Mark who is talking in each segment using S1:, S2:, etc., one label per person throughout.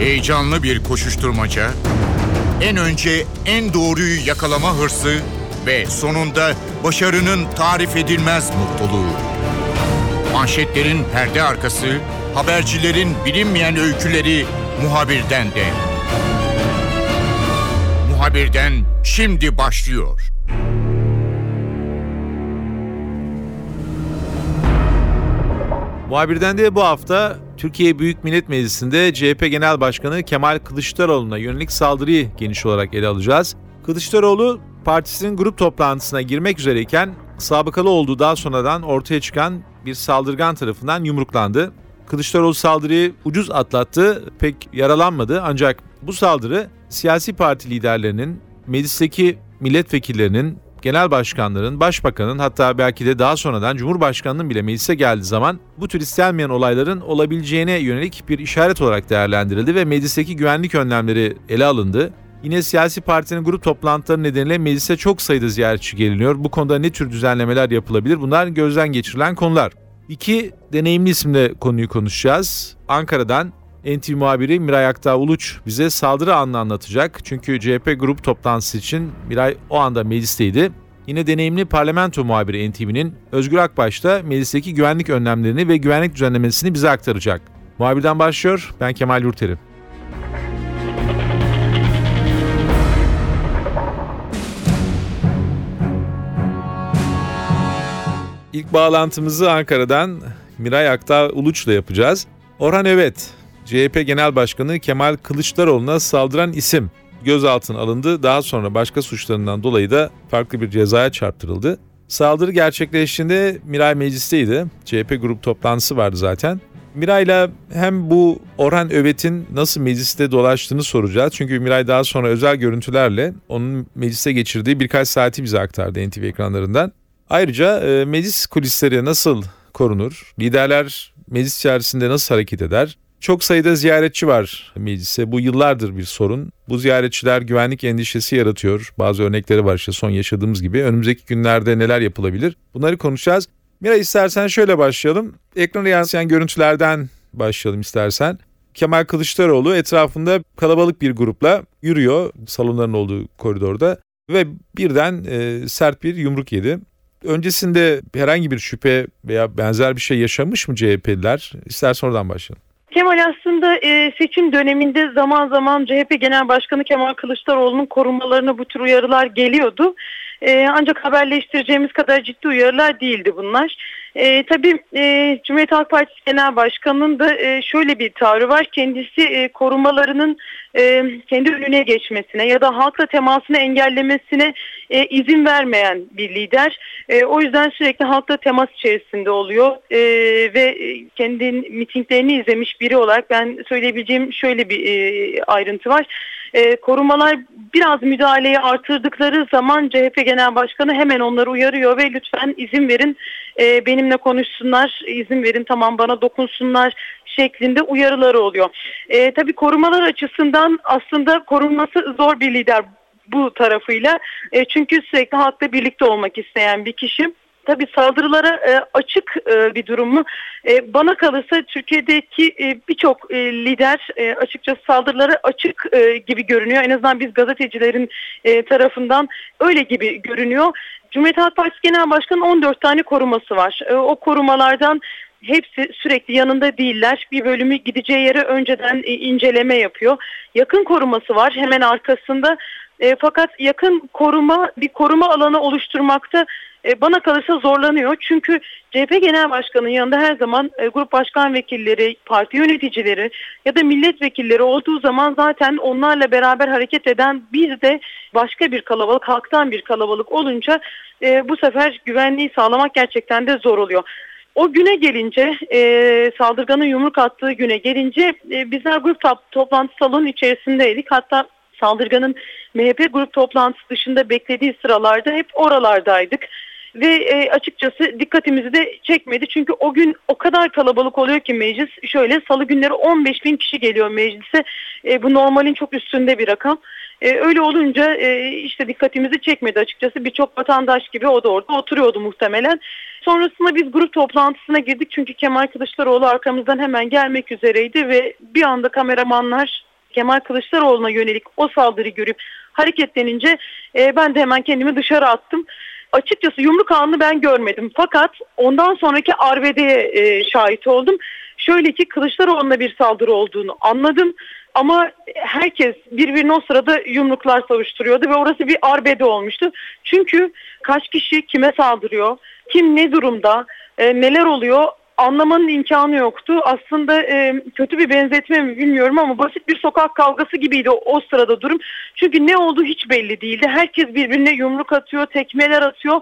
S1: Heyecanlı bir koşuşturmaca, en önce en doğruyu yakalama hırsı ve sonunda başarının tarif edilmez mutluluğu. Manşetlerin perde arkası, habercilerin bilinmeyen öyküleri muhabirden de. Muhabirden şimdi başlıyor.
S2: Muhabirden de bu hafta Türkiye Büyük Millet Meclisi'nde CHP Genel Başkanı Kemal Kılıçdaroğlu'na yönelik saldırıyı geniş olarak ele alacağız. Kılıçdaroğlu partisinin grup toplantısına girmek üzereyken sabıkalı olduğu daha sonradan ortaya çıkan bir saldırgan tarafından yumruklandı. Kılıçdaroğlu saldırıyı ucuz atlattı, pek yaralanmadı ancak bu saldırı siyasi parti liderlerinin, meclisteki milletvekillerinin, genel başkanların, başbakanın hatta belki de daha sonradan Cumhurbaşkanının bile meclise geldiği zaman bu tür istenmeyen olayların olabileceğine yönelik bir işaret olarak değerlendirildi ve meclisteki güvenlik önlemleri ele alındı. Yine siyasi partinin grup toplantıları nedeniyle meclise çok sayıda ziyaretçi geliniyor. Bu konuda ne tür düzenlemeler yapılabilir? Bunlar gözden geçirilen konular. İki deneyimli isimle konuyu konuşacağız. Ankara'dan NTV muhabiri Miray Aktağ Uluç bize saldırı anını anlatacak. Çünkü CHP grup toplantısı için Miray o anda meclisteydi. Yine deneyimli parlamento muhabiri NTV'nin Özgür Akbaş da meclisteki güvenlik önlemlerini ve güvenlik düzenlemesini bize aktaracak. Muhabirden başlıyor. Ben Kemal Yurteri. İlk bağlantımızı Ankara'dan Miray Aktağ Uluç'la yapacağız. Orhan Evet, CHP Genel Başkanı Kemal Kılıçdaroğlu'na saldıran isim gözaltına alındı. Daha sonra başka suçlarından dolayı da farklı bir cezaya çarptırıldı. Saldırı gerçekleştiğinde Miray meclisteydi. CHP grup toplantısı vardı zaten. Miray'la hem bu Orhan Övet'in nasıl mecliste dolaştığını soracağız. Çünkü Miray daha sonra özel görüntülerle onun mecliste geçirdiği birkaç saati bize aktardı NTV ekranlarından. Ayrıca e, meclis kulisleri nasıl korunur? Liderler meclis içerisinde nasıl hareket eder? Çok sayıda ziyaretçi var meclise. Bu yıllardır bir sorun. Bu ziyaretçiler güvenlik endişesi yaratıyor. Bazı örnekleri var işte son yaşadığımız gibi. Önümüzdeki günlerde neler yapılabilir? Bunları konuşacağız. Mira istersen şöyle başlayalım. Ekrana yansıyan görüntülerden başlayalım istersen. Kemal Kılıçdaroğlu etrafında kalabalık bir grupla yürüyor salonların olduğu koridorda ve birden e, sert bir yumruk yedi. Öncesinde herhangi bir şüphe veya benzer bir şey yaşamış mı CHP'liler? İstersen oradan başlayalım.
S3: Kemal aslında e, seçim döneminde zaman zaman CHP Genel Başkanı Kemal Kılıçdaroğlu'nun korumalarına bu tür uyarılar geliyordu. E, ancak haberleştireceğimiz kadar ciddi uyarılar değildi bunlar. E, tabii e, Cumhuriyet Halk Partisi Genel Başkanı'nın da e, şöyle bir tavrı var. Kendisi e, korumalarının e, kendi önüne geçmesine ya da halkla temasını engellemesine e, izin vermeyen bir lider. E, o yüzden sürekli halkla temas içerisinde oluyor e, ve kendi mitinglerini izlemiş biri olarak ben söyleyebileceğim şöyle bir e, ayrıntı var. E, korumalar biraz müdahaleyi artırdıkları zaman CHP Genel Başkanı hemen onları uyarıyor ve lütfen izin verin e, benimle konuşsunlar, izin verin tamam bana dokunsunlar şeklinde uyarıları oluyor. E, tabii korumalar açısından aslında korunması zor bir lider bu tarafıyla. E, çünkü sürekli halkla birlikte olmak isteyen bir kişi. Tabii saldırılara e, açık e, bir durum mu? E, bana kalırsa Türkiye'deki e, birçok e, lider e, açıkçası saldırılara açık e, gibi görünüyor. En azından biz gazetecilerin e, tarafından öyle gibi görünüyor. Cumhuriyet Halk Partisi Genel Başkanı'nın 14 tane koruması var. E, o korumalardan hepsi sürekli yanında değiller. Bir bölümü gideceği yere önceden e, inceleme yapıyor. Yakın koruması var hemen arkasında. E, fakat yakın koruma bir koruma alanı oluşturmakta e, bana kalırsa zorlanıyor. Çünkü CHP Genel Başkanı'nın yanında her zaman e, grup başkan vekilleri, parti yöneticileri ya da milletvekilleri olduğu zaman zaten onlarla beraber hareket eden bir de başka bir kalabalık, halktan bir kalabalık olunca e, bu sefer güvenliği sağlamak gerçekten de zor oluyor. O güne gelince e, saldırganın yumruk attığı güne gelince e, bizler grup top, toplantı salonu içerisindeydik. Hatta saldırganın MHP grup toplantısı dışında beklediği sıralarda hep oralardaydık ve e, açıkçası dikkatimizi de çekmedi. Çünkü o gün o kadar kalabalık oluyor ki meclis. Şöyle salı günleri 15 bin kişi geliyor meclise. E, bu normalin çok üstünde bir rakam. E, öyle olunca e, işte dikkatimizi çekmedi açıkçası. Birçok vatandaş gibi o da orada oturuyordu muhtemelen. Sonrasında biz grup toplantısına girdik çünkü Kemal Kılıçdaroğlu arkamızdan hemen gelmek üzereydi ve bir anda kameramanlar Kemal Kılıçdaroğlu'na yönelik o saldırıyı görüp hareketlenince e, ben de hemen kendimi dışarı attım. Açıkçası yumruk anını ben görmedim. Fakat ondan sonraki arbedeye e, şahit oldum. Şöyle ki Kılıçdaroğlu'na bir saldırı olduğunu anladım. Ama herkes birbirine o sırada yumruklar savuşturuyordu ve orası bir arbede olmuştu. Çünkü kaç kişi kime saldırıyor, kim ne durumda, e, neler oluyor anlamanın imkanı yoktu. Aslında e, kötü bir benzetme mi bilmiyorum ama basit bir sokak kavgası gibiydi o, o sırada durum. Çünkü ne olduğu hiç belli değildi. Herkes birbirine yumruk atıyor, tekmeler atıyor.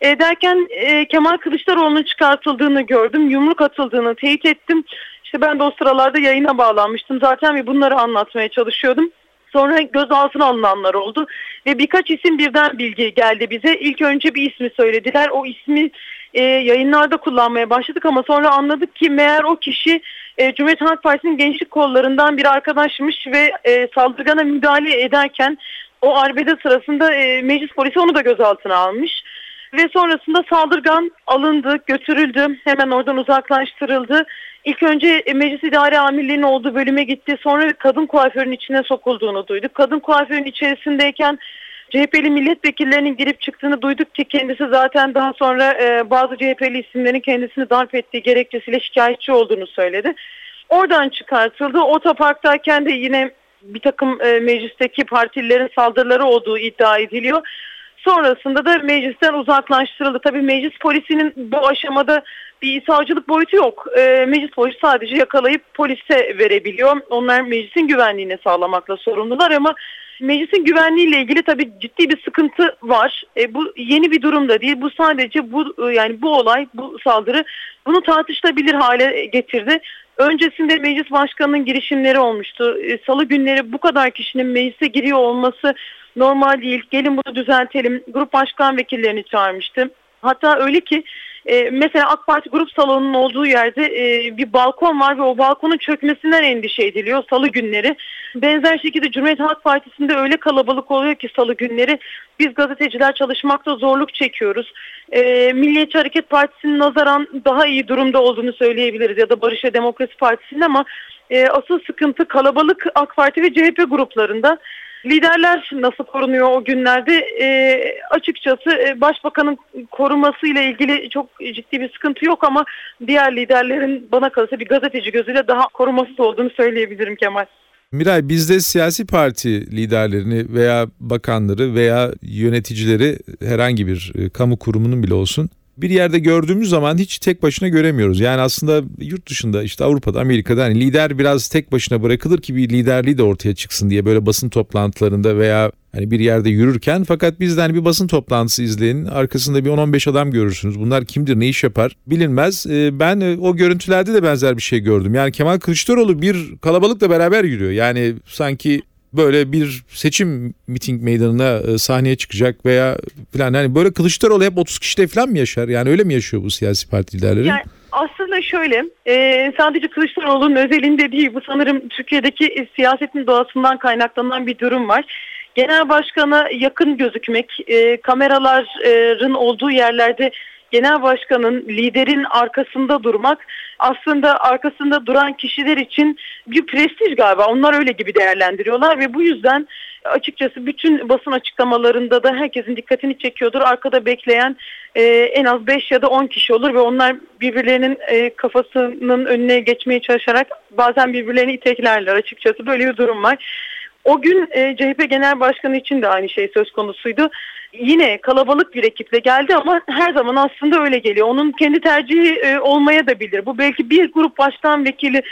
S3: E, derken e, Kemal Kılıçdaroğlu'nun çıkartıldığını gördüm. Yumruk atıldığını teyit ettim. İşte ben de o sıralarda yayına bağlanmıştım zaten ve bunları anlatmaya çalışıyordum. Sonra gözaltına alınanlar oldu ve birkaç isim birden bilgi geldi bize. İlk önce bir ismi söylediler. O ismi e, yayınlarda kullanmaya başladık ama sonra anladık ki meğer o kişi e, Cumhuriyet Halk Partisi'nin gençlik kollarından bir arkadaşmış ve e, saldırgana müdahale ederken o arbede sırasında e, meclis polisi onu da gözaltına almış. Ve sonrasında saldırgan alındı, götürüldü, hemen oradan uzaklaştırıldı. İlk önce e, Meclis İdare Amirliği'nin olduğu bölüme gitti. Sonra kadın kuaförün içine sokulduğunu duyduk. Kadın kuaförün içerisindeyken CHP'li milletvekillerinin girip çıktığını duyduk ki kendisi zaten daha sonra e, bazı CHP'li isimlerin kendisini darp ettiği gerekçesiyle şikayetçi olduğunu söyledi. Oradan çıkartıldı. Otoparktayken de yine bir takım e, meclisteki partililerin saldırıları olduğu iddia ediliyor. Sonrasında da meclisten uzaklaştırıldı. Tabii meclis polisinin bu aşamada bir savcılık boyutu yok. E, meclis polisi sadece yakalayıp polise verebiliyor. Onlar meclisin güvenliğini sağlamakla sorumlular ama meclisin güvenliğiyle ilgili tabii ciddi bir sıkıntı var. E, bu yeni bir durum da değil. Bu sadece bu yani bu olay, bu saldırı bunu tartışılabilir hale getirdi. Öncesinde meclis başkanının girişimleri olmuştu. E, Salı günleri bu kadar kişinin meclise giriyor olması normal değil. Gelin bunu düzeltelim. Grup başkan vekillerini çağırmıştı. Hatta öyle ki e, mesela AK Parti grup salonunun olduğu yerde e, bir balkon var ve o balkonun çökmesinden endişe ediliyor salı günleri. Benzer şekilde Cumhuriyet Halk Partisi'nde öyle kalabalık oluyor ki salı günleri biz gazeteciler çalışmakta zorluk çekiyoruz. E, Milliyetçi Hareket Partisi'nin nazaran daha iyi durumda olduğunu söyleyebiliriz ya da Barış ve Demokrasi Partisi'nin ama e, asıl sıkıntı kalabalık AK Parti ve CHP gruplarında. Liderler nasıl korunuyor o günlerde? E, açıkçası e, başbakanın koruması ile ilgili çok ciddi bir sıkıntı yok ama diğer liderlerin bana kalırsa bir gazeteci gözüyle daha korumasız olduğunu söyleyebilirim Kemal.
S2: Miray bizde siyasi parti liderlerini veya bakanları veya yöneticileri herhangi bir e, kamu kurumunun bile olsun bir yerde gördüğümüz zaman hiç tek başına göremiyoruz. Yani aslında yurt dışında işte Avrupa'da, Amerika'da hani lider biraz tek başına bırakılır ki bir liderliği de ortaya çıksın diye böyle basın toplantılarında veya hani bir yerde yürürken fakat bizden hani bir basın toplantısı izleyin arkasında bir 10-15 adam görürsünüz. Bunlar kimdir, ne iş yapar bilinmez. Ee, ben e, o görüntülerde de benzer bir şey gördüm. Yani Kemal Kılıçdaroğlu bir kalabalıkla beraber yürüyor. Yani sanki böyle bir seçim miting meydanına e, sahneye çıkacak veya falan hani böyle Kılıçdaroğlu hep 30 kişide falan mı yaşar? Yani öyle mi yaşıyor bu siyasi parti liderleri?
S3: Yani aslında şöyle e, sadece Kılıçdaroğlu'nun özelinde değil bu sanırım Türkiye'deki e, siyasetin doğasından kaynaklanan bir durum var. Genel başkana yakın gözükmek, e, kameraların olduğu yerlerde genel başkanın, liderin arkasında durmak aslında arkasında duran kişiler için bir prestij galiba. Onlar öyle gibi değerlendiriyorlar ve bu yüzden açıkçası bütün basın açıklamalarında da herkesin dikkatini çekiyordur. Arkada bekleyen e, en az 5 ya da 10 kişi olur ve onlar birbirlerinin e, kafasının önüne geçmeye çalışarak bazen birbirlerini iteklerler açıkçası. Böyle bir durum var. O gün e, CHP Genel Başkanı için de aynı şey söz konusuydu. Yine kalabalık bir ekiple geldi ama her zaman aslında öyle geliyor. Onun kendi tercihi e, olmaya da bilir. Bu belki bir grup başkan vekili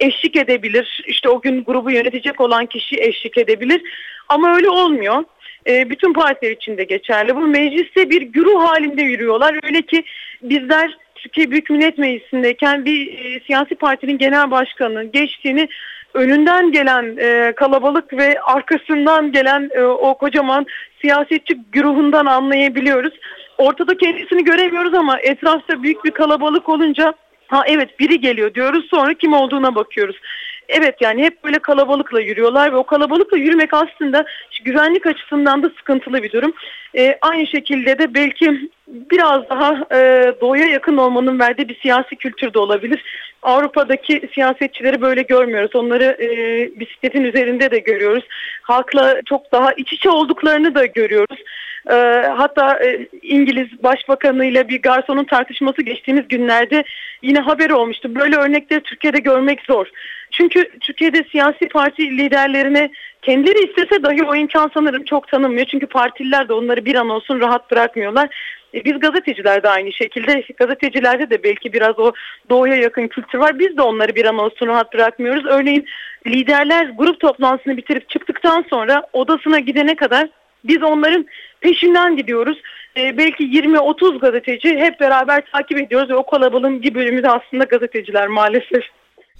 S3: eşlik edebilir. İşte o gün grubu yönetecek olan kişi eşlik edebilir. Ama öyle olmuyor. E, bütün partiler için de geçerli. Bu mecliste bir güruh halinde yürüyorlar. Öyle ki bizler Türkiye Büyük Millet Meclisi'ndeyken bir e, siyasi partinin genel başkanı geçtiğini önünden gelen e, kalabalık ve arkasından gelen e, o kocaman siyasetçi güruhundan anlayabiliyoruz. Ortada kendisini göremiyoruz ama etrafta büyük bir kalabalık olunca ha evet biri geliyor diyoruz sonra kim olduğuna bakıyoruz. Evet yani hep böyle kalabalıkla yürüyorlar ve o kalabalıkla yürümek aslında güvenlik açısından da sıkıntılı bir durum. Ee, aynı şekilde de belki biraz daha e, doğuya yakın olmanın verdiği bir siyasi kültür de olabilir. Avrupa'daki siyasetçileri böyle görmüyoruz. Onları e, bisikletin üzerinde de görüyoruz. Halkla çok daha iç içe olduklarını da görüyoruz. E, hatta e, İngiliz Başbakanı ile bir garsonun tartışması geçtiğimiz günlerde yine haber olmuştu. Böyle örnekleri Türkiye'de görmek zor. Çünkü Türkiye'de siyasi parti liderlerine kendileri istese dahi o imkan sanırım çok tanınmıyor. Çünkü partililer de onları bir an olsun rahat bırakmıyorlar. E, biz gazeteciler de aynı şekilde. Gazetecilerde de belki biraz o doğuya yakın kültür var. Biz de onları bir an olsun rahat bırakmıyoruz. Örneğin liderler grup toplantısını bitirip çıktıktan sonra odasına gidene kadar biz onların peşinden gidiyoruz. Ee, belki 20-30 gazeteci hep beraber takip ediyoruz ve o kalabalığın bir bölümü de aslında gazeteciler maalesef.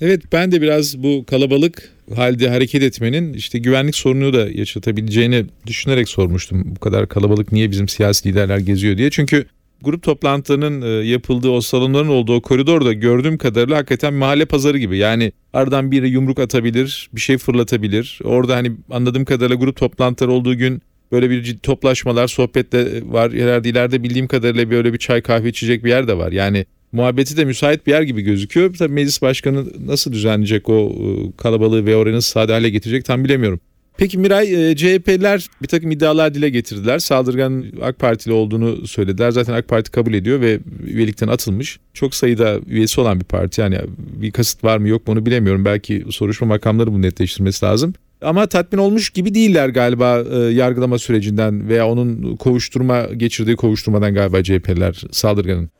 S2: Evet ben de biraz bu kalabalık halde hareket etmenin işte güvenlik sorunu da yaşatabileceğini düşünerek sormuştum. Bu kadar kalabalık niye bizim siyasi liderler geziyor diye. Çünkü grup toplantılarının e, yapıldığı o salonların olduğu koridorda gördüğüm kadarıyla hakikaten mahalle pazarı gibi. Yani aradan biri yumruk atabilir, bir şey fırlatabilir. Orada hani anladığım kadarıyla grup toplantıları olduğu gün böyle bir ciddi toplaşmalar, sohbetler var. Herhalde ileride bildiğim kadarıyla böyle bir çay kahve içecek bir yer de var. Yani muhabbeti de müsait bir yer gibi gözüküyor. Tabii meclis başkanı nasıl düzenleyecek o e, kalabalığı ve oranı sade hale getirecek tam bilemiyorum. Peki Miray, e, CHP'ler bir takım iddialar dile getirdiler. Saldırgan AK Partili olduğunu söylediler. Zaten AK Parti kabul ediyor ve üyelikten atılmış. Çok sayıda üyesi olan bir parti. Yani bir kasıt var mı yok mu onu bilemiyorum. Belki soruşturma makamları bunu netleştirmesi lazım. Ama tatmin olmuş gibi değiller galiba e, yargılama sürecinden veya onun kovuşturma geçirdiği kovuşturmadan galiba CHP'ler saldırganın.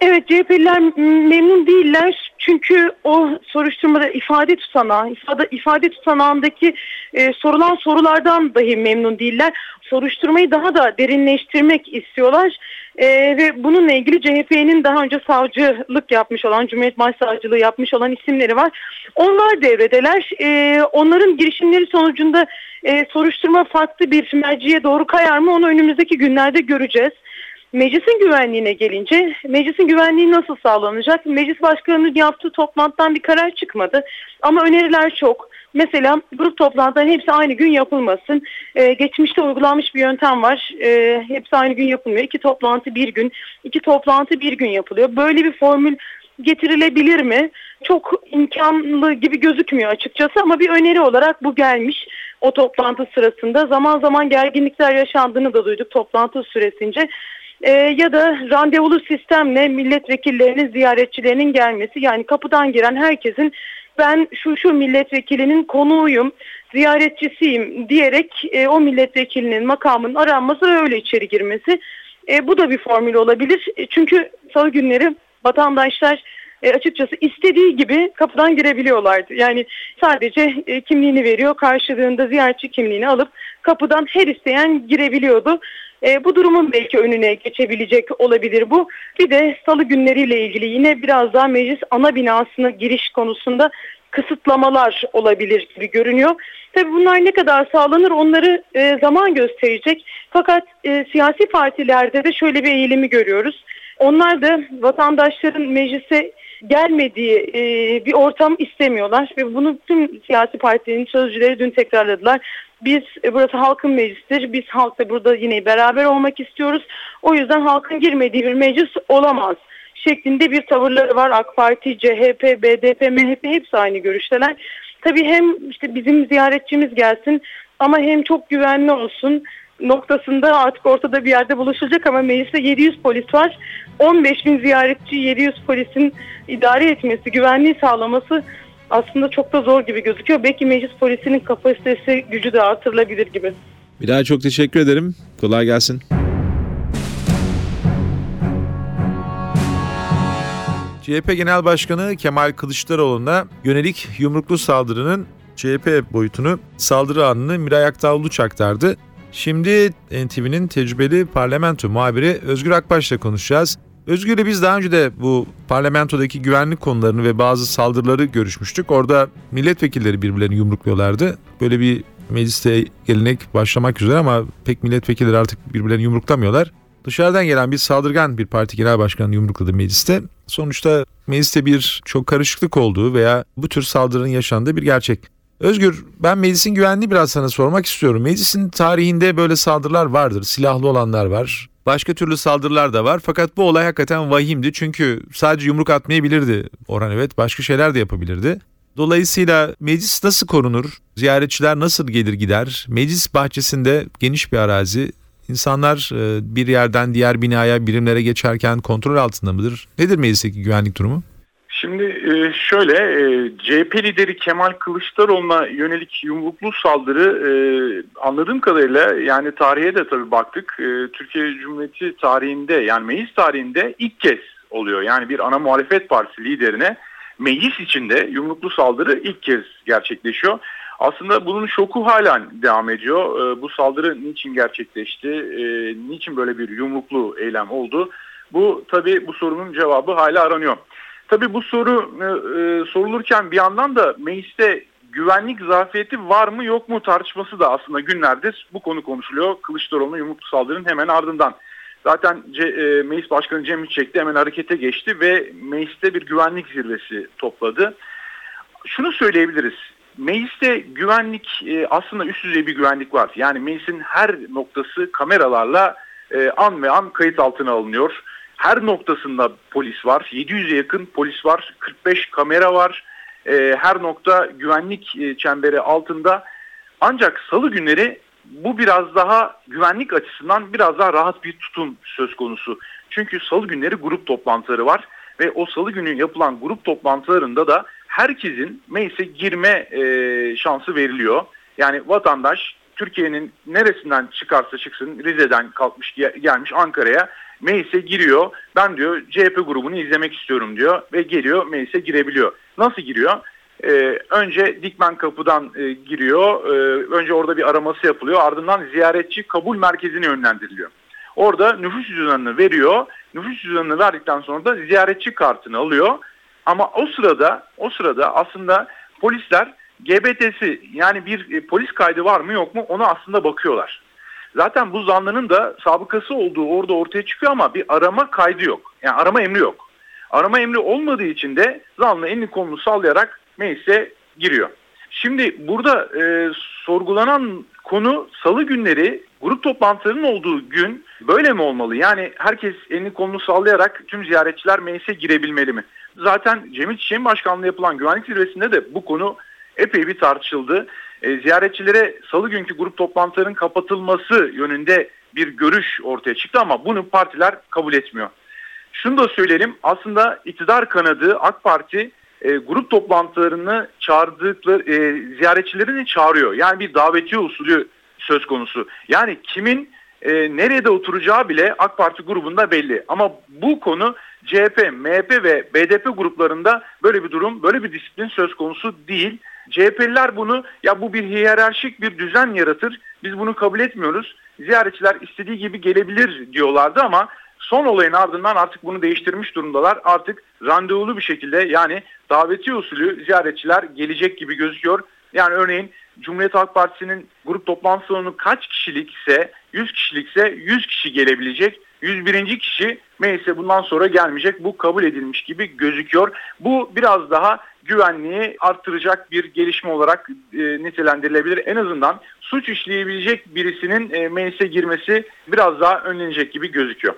S3: Evet CHP'liler memnun değiller çünkü o soruşturmada ifade tutanağı, ifade, ifade tutanağındaki e, sorulan sorulardan dahi memnun değiller. Soruşturmayı daha da derinleştirmek istiyorlar e, ve bununla ilgili CHP'nin daha önce savcılık yapmış olan, Cumhuriyet Başsavcılığı yapmış olan isimleri var. Onlar devredeler. E, onların girişimleri sonucunda e, soruşturma farklı bir merciye doğru kayar mı onu önümüzdeki günlerde göreceğiz. Meclisin güvenliğine gelince meclisin güvenliği nasıl sağlanacak? Meclis başkanının yaptığı toplantıdan bir karar çıkmadı ama öneriler çok. Mesela grup toplantıların hepsi aynı gün yapılmasın. Ee, geçmişte uygulanmış bir yöntem var. Ee, hepsi aynı gün yapılmıyor. İki toplantı bir gün, iki toplantı bir gün yapılıyor. Böyle bir formül getirilebilir mi? Çok imkanlı gibi gözükmüyor açıkçası ama bir öneri olarak bu gelmiş o toplantı sırasında. Zaman zaman gerginlikler yaşandığını da duyduk toplantı süresince e, ya da randevulu sistemle milletvekillerinin ziyaretçilerinin gelmesi yani kapıdan giren herkesin ben şu şu milletvekilinin konuğuyum, ziyaretçisiyim diyerek e, o milletvekilinin makamının aranması ve öyle içeri girmesi. E, bu da bir formül olabilir. E, çünkü salı günleri vatandaşlar e, açıkçası istediği gibi kapıdan girebiliyorlardı. Yani sadece e, kimliğini veriyor, karşılığında ziyaretçi kimliğini alıp kapıdan her isteyen girebiliyordu. E, bu durumun belki önüne geçebilecek olabilir bu. Bir de salı günleriyle ilgili yine biraz daha meclis ana binasına giriş konusunda kısıtlamalar olabilir gibi görünüyor. Tabii bunlar ne kadar sağlanır onları e, zaman gösterecek. Fakat e, siyasi partilerde de şöyle bir eğilimi görüyoruz. Onlar da vatandaşların meclise gelmediği e, bir ortam istemiyorlar ve bunu tüm siyasi partilerin sözcüleri dün tekrarladılar. Biz e, burası halkın meclisidir. Biz halkla burada yine beraber olmak istiyoruz. O yüzden halkın girmediği bir meclis olamaz şeklinde bir tavırları var. AK Parti, CHP, BDP, MHP hepsi aynı görüşteler. Tabii hem işte bizim ziyaretçimiz gelsin ama hem çok güvenli olsun noktasında artık ortada bir yerde buluşulacak ama mecliste 700 polis var. 15 bin ziyaretçi 700 polisin idare etmesi, güvenliği sağlaması aslında çok da zor gibi gözüküyor. Belki meclis polisinin kapasitesi, gücü de artırılabilir gibi.
S2: Bir daha çok teşekkür ederim. Kolay gelsin. CHP Genel Başkanı Kemal Kılıçdaroğlu'na yönelik yumruklu saldırının CHP boyutunu saldırı anını Miray Aktağ Uluç aktardı. Şimdi NTV'nin tecrübeli parlamento muhabiri Özgür Akbaş'la konuşacağız. Özgür'le biz daha önce de bu parlamentodaki güvenlik konularını ve bazı saldırıları görüşmüştük. Orada milletvekilleri birbirlerini yumrukluyorlardı. Böyle bir mecliste gelenek başlamak üzere ama pek milletvekilleri artık birbirlerini yumruklamıyorlar. Dışarıdan gelen bir saldırgan bir parti genel başkanı yumrukladı mecliste. Sonuçta mecliste bir çok karışıklık olduğu veya bu tür saldırının yaşandığı bir gerçek. Özgür ben meclisin güvenliği biraz sana sormak istiyorum. Meclisin tarihinde böyle saldırılar vardır. Silahlı olanlar var. Başka türlü saldırılar da var. Fakat bu olay hakikaten vahimdi. Çünkü sadece yumruk atmayabilirdi Orhan Evet. Başka şeyler de yapabilirdi. Dolayısıyla meclis nasıl korunur? Ziyaretçiler nasıl gelir gider? Meclis bahçesinde geniş bir arazi. İnsanlar e, bir yerden diğer binaya, birimlere geçerken kontrol altında mıdır? Nedir meclisteki güvenlik durumu?
S4: Şimdi e, şöyle e, CHP lideri Kemal Kılıçdaroğlu'na yönelik yumruklu saldırı anladığım kadarıyla yani tarihe de tabii baktık. Türkiye Cumhuriyeti tarihinde yani meclis tarihinde ilk kez oluyor. Yani bir ana muhalefet partisi liderine meclis içinde yumruklu saldırı ilk kez gerçekleşiyor. Aslında bunun şoku halen devam ediyor. E, bu saldırı niçin gerçekleşti? E, niçin böyle bir yumruklu eylem oldu? Bu tabii bu sorunun cevabı hala aranıyor. Tabii bu soru e, e, sorulurken bir yandan da mecliste güvenlik zafiyeti var mı yok mu tartışması da aslında günlerdir bu konu konuşuluyor. Kılıçdaroğlu'nun yumruklu saldırının hemen ardından. Zaten C, e, Meclis Başkanı Cem İçek de hemen harekete geçti ve mecliste bir güvenlik zirvesi topladı. Şunu söyleyebiliriz. Mecliste güvenlik e, aslında üst düzey bir güvenlik var. Yani meclisin her noktası kameralarla e, an ve an kayıt altına alınıyor. Her noktasında polis var. 700'e yakın polis var. 45 kamera var. E, her nokta güvenlik e, çemberi altında. Ancak salı günleri bu biraz daha güvenlik açısından biraz daha rahat bir tutum söz konusu. Çünkü salı günleri grup toplantıları var ve o salı günü yapılan grup toplantılarında da herkesin meclise girme e, şansı veriliyor. Yani vatandaş Türkiye'nin neresinden çıkarsa çıksın Rize'den kalkmış gelmiş Ankara'ya meclise giriyor. Ben diyor CHP grubunu izlemek istiyorum diyor ve geliyor meclise girebiliyor. Nasıl giriyor? Ee, önce Dikmen Kapı'dan e, giriyor. Ee, önce orada bir araması yapılıyor. Ardından ziyaretçi kabul merkezine yönlendiriliyor. Orada nüfus cüzdanını veriyor. Nüfus cüzdanını verdikten sonra da ziyaretçi kartını alıyor. Ama o sırada o sırada aslında polisler GBT'si yani bir e, polis kaydı var mı yok mu ona aslında bakıyorlar. Zaten bu zanlının da sabıkası olduğu orada ortaya çıkıyor ama bir arama kaydı yok. Yani arama emri yok. Arama emri olmadığı için de zanlı elini kolunu sallayarak meclise giriyor. Şimdi burada e, sorgulanan konu salı günleri grup toplantılarının olduğu gün böyle mi olmalı? Yani herkes elini kolunu sallayarak tüm ziyaretçiler meclise girebilmeli mi? Zaten Cemil Çiçek'in başkanlığı yapılan güvenlik zirvesinde de bu konu epey bir tartışıldı. E, ziyaretçilere salı günkü grup toplantılarının kapatılması yönünde bir görüş ortaya çıktı ama bunu partiler kabul etmiyor. Şunu da söyleyelim aslında iktidar kanadı AK Parti e, grup toplantılarını çağırdıkları e, ziyaretçilerini çağırıyor. Yani bir davetiye usulü söz konusu. Yani kimin e, nerede oturacağı bile AK Parti grubunda belli. Ama bu konu CHP, MHP ve BDP gruplarında böyle bir durum, böyle bir disiplin söz konusu değil. CHP'liler bunu ya bu bir hiyerarşik bir düzen yaratır. Biz bunu kabul etmiyoruz. Ziyaretçiler istediği gibi gelebilir diyorlardı ama son olayın ardından artık bunu değiştirmiş durumdalar. Artık randevulu bir şekilde yani daveti usulü ziyaretçiler gelecek gibi gözüküyor. Yani örneğin Cumhuriyet Halk Partisi'nin grup toplantı salonu kaç kişilikse 100 kişilikse 100 kişi gelebilecek. 101. kişi meclise bundan sonra gelmeyecek. Bu kabul edilmiş gibi gözüküyor. Bu biraz daha güvenliği arttıracak bir gelişme olarak e, nitelendirilebilir. En azından suç işleyebilecek birisinin e, meclise girmesi biraz daha önlenecek gibi gözüküyor.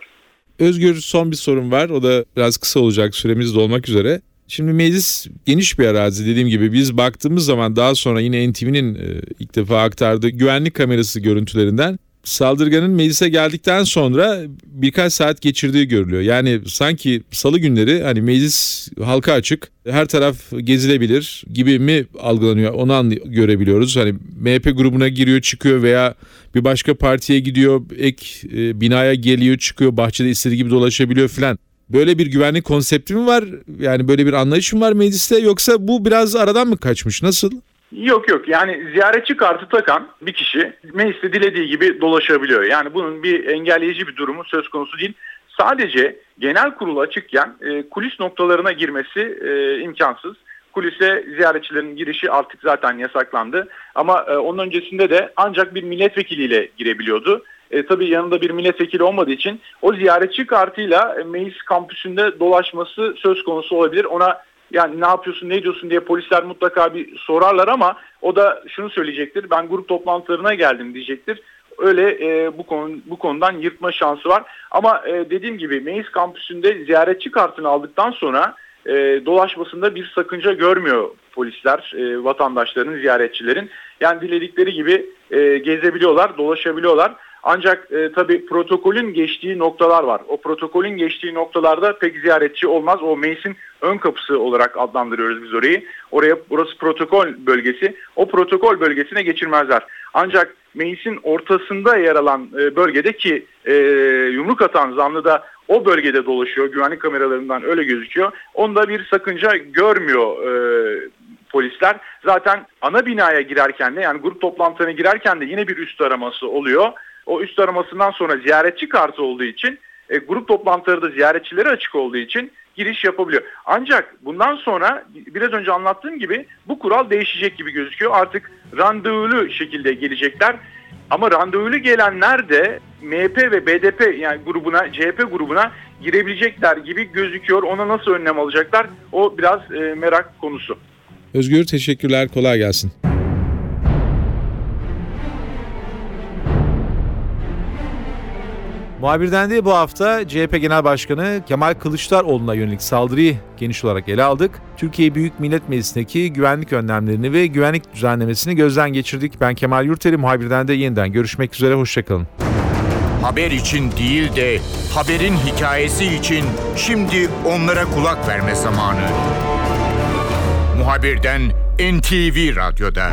S2: Özgür son bir sorun var. O da biraz kısa olacak. Süremiz dolmak üzere. Şimdi meclis geniş bir arazi dediğim gibi biz baktığımız zaman daha sonra yine NTV'nin e, ilk defa aktardığı güvenlik kamerası görüntülerinden saldırganın meclise geldikten sonra birkaç saat geçirdiği görülüyor. Yani sanki salı günleri hani meclis halka açık, her taraf gezilebilir gibi mi algılanıyor onu anlay- görebiliyoruz. Hani MHP grubuna giriyor çıkıyor veya bir başka partiye gidiyor, ek e, binaya geliyor çıkıyor, bahçede istediği gibi dolaşabiliyor filan. Böyle bir güvenlik konsepti mi var? Yani böyle bir anlayış mı var mecliste yoksa bu biraz aradan mı kaçmış? Nasıl?
S4: Yok yok yani ziyaretçi kartı takan bir kişi mecliste dilediği gibi dolaşabiliyor. Yani bunun bir engelleyici bir durumu söz konusu değil. Sadece genel kurulu açıkken e, kulis noktalarına girmesi e, imkansız. Kulise ziyaretçilerin girişi artık zaten yasaklandı. Ama e, onun öncesinde de ancak bir milletvekiliyle girebiliyordu. e, tabii yanında bir milletvekili olmadığı için o ziyaretçi kartıyla e, meclis kampüsünde dolaşması söz konusu olabilir. Ona yani ne yapıyorsun ne diyorsun diye polisler mutlaka bir sorarlar ama o da şunu söyleyecektir. Ben grup toplantılarına geldim diyecektir. Öyle e, bu konu bu konudan yırtma şansı var. Ama e, dediğim gibi meclis kampüsünde ziyaretçi kartını aldıktan sonra e, dolaşmasında bir sakınca görmüyor polisler, e, vatandaşların, ziyaretçilerin. Yani diledikleri gibi e, gezebiliyorlar, dolaşabiliyorlar. Ancak e, tabii protokolün geçtiği noktalar var. O protokolün geçtiği noktalarda pek ziyaretçi olmaz. O meclisin ön kapısı olarak adlandırıyoruz biz orayı. Oraya burası protokol bölgesi. O protokol bölgesine geçirmezler. Ancak meclisin ortasında yer alan e, bölgede ki e, yumruk atan zanlı da o bölgede dolaşıyor. Güvenlik kameralarından öyle gözüküyor. Onda bir sakınca görmüyor e, polisler. Zaten ana binaya girerken de yani grup toplantılarına girerken de yine bir üst araması oluyor. O üst aramasından sonra ziyaretçi kartı olduğu için e, grup toplantıları da ziyaretçilere açık olduğu için giriş yapabiliyor. Ancak bundan sonra biraz önce anlattığım gibi bu kural değişecek gibi gözüküyor. Artık randevulu şekilde gelecekler. Ama randevulu gelenler de MHP ve BDP yani grubuna, CHP grubuna girebilecekler gibi gözüküyor. Ona nasıl önlem alacaklar? O biraz e, merak konusu.
S2: Özgür teşekkürler. Kolay gelsin. Muhabirden de bu hafta CHP Genel Başkanı Kemal Kılıçdaroğlu'na yönelik saldırıyı geniş olarak ele aldık. Türkiye Büyük Millet Meclisi'ndeki güvenlik önlemlerini ve güvenlik düzenlemesini gözden geçirdik. Ben Kemal Yurteri, muhabirden de yeniden görüşmek üzere, hoşçakalın.
S1: Haber için değil de haberin hikayesi için şimdi onlara kulak verme zamanı. Muhabirden NTV Radyo'da.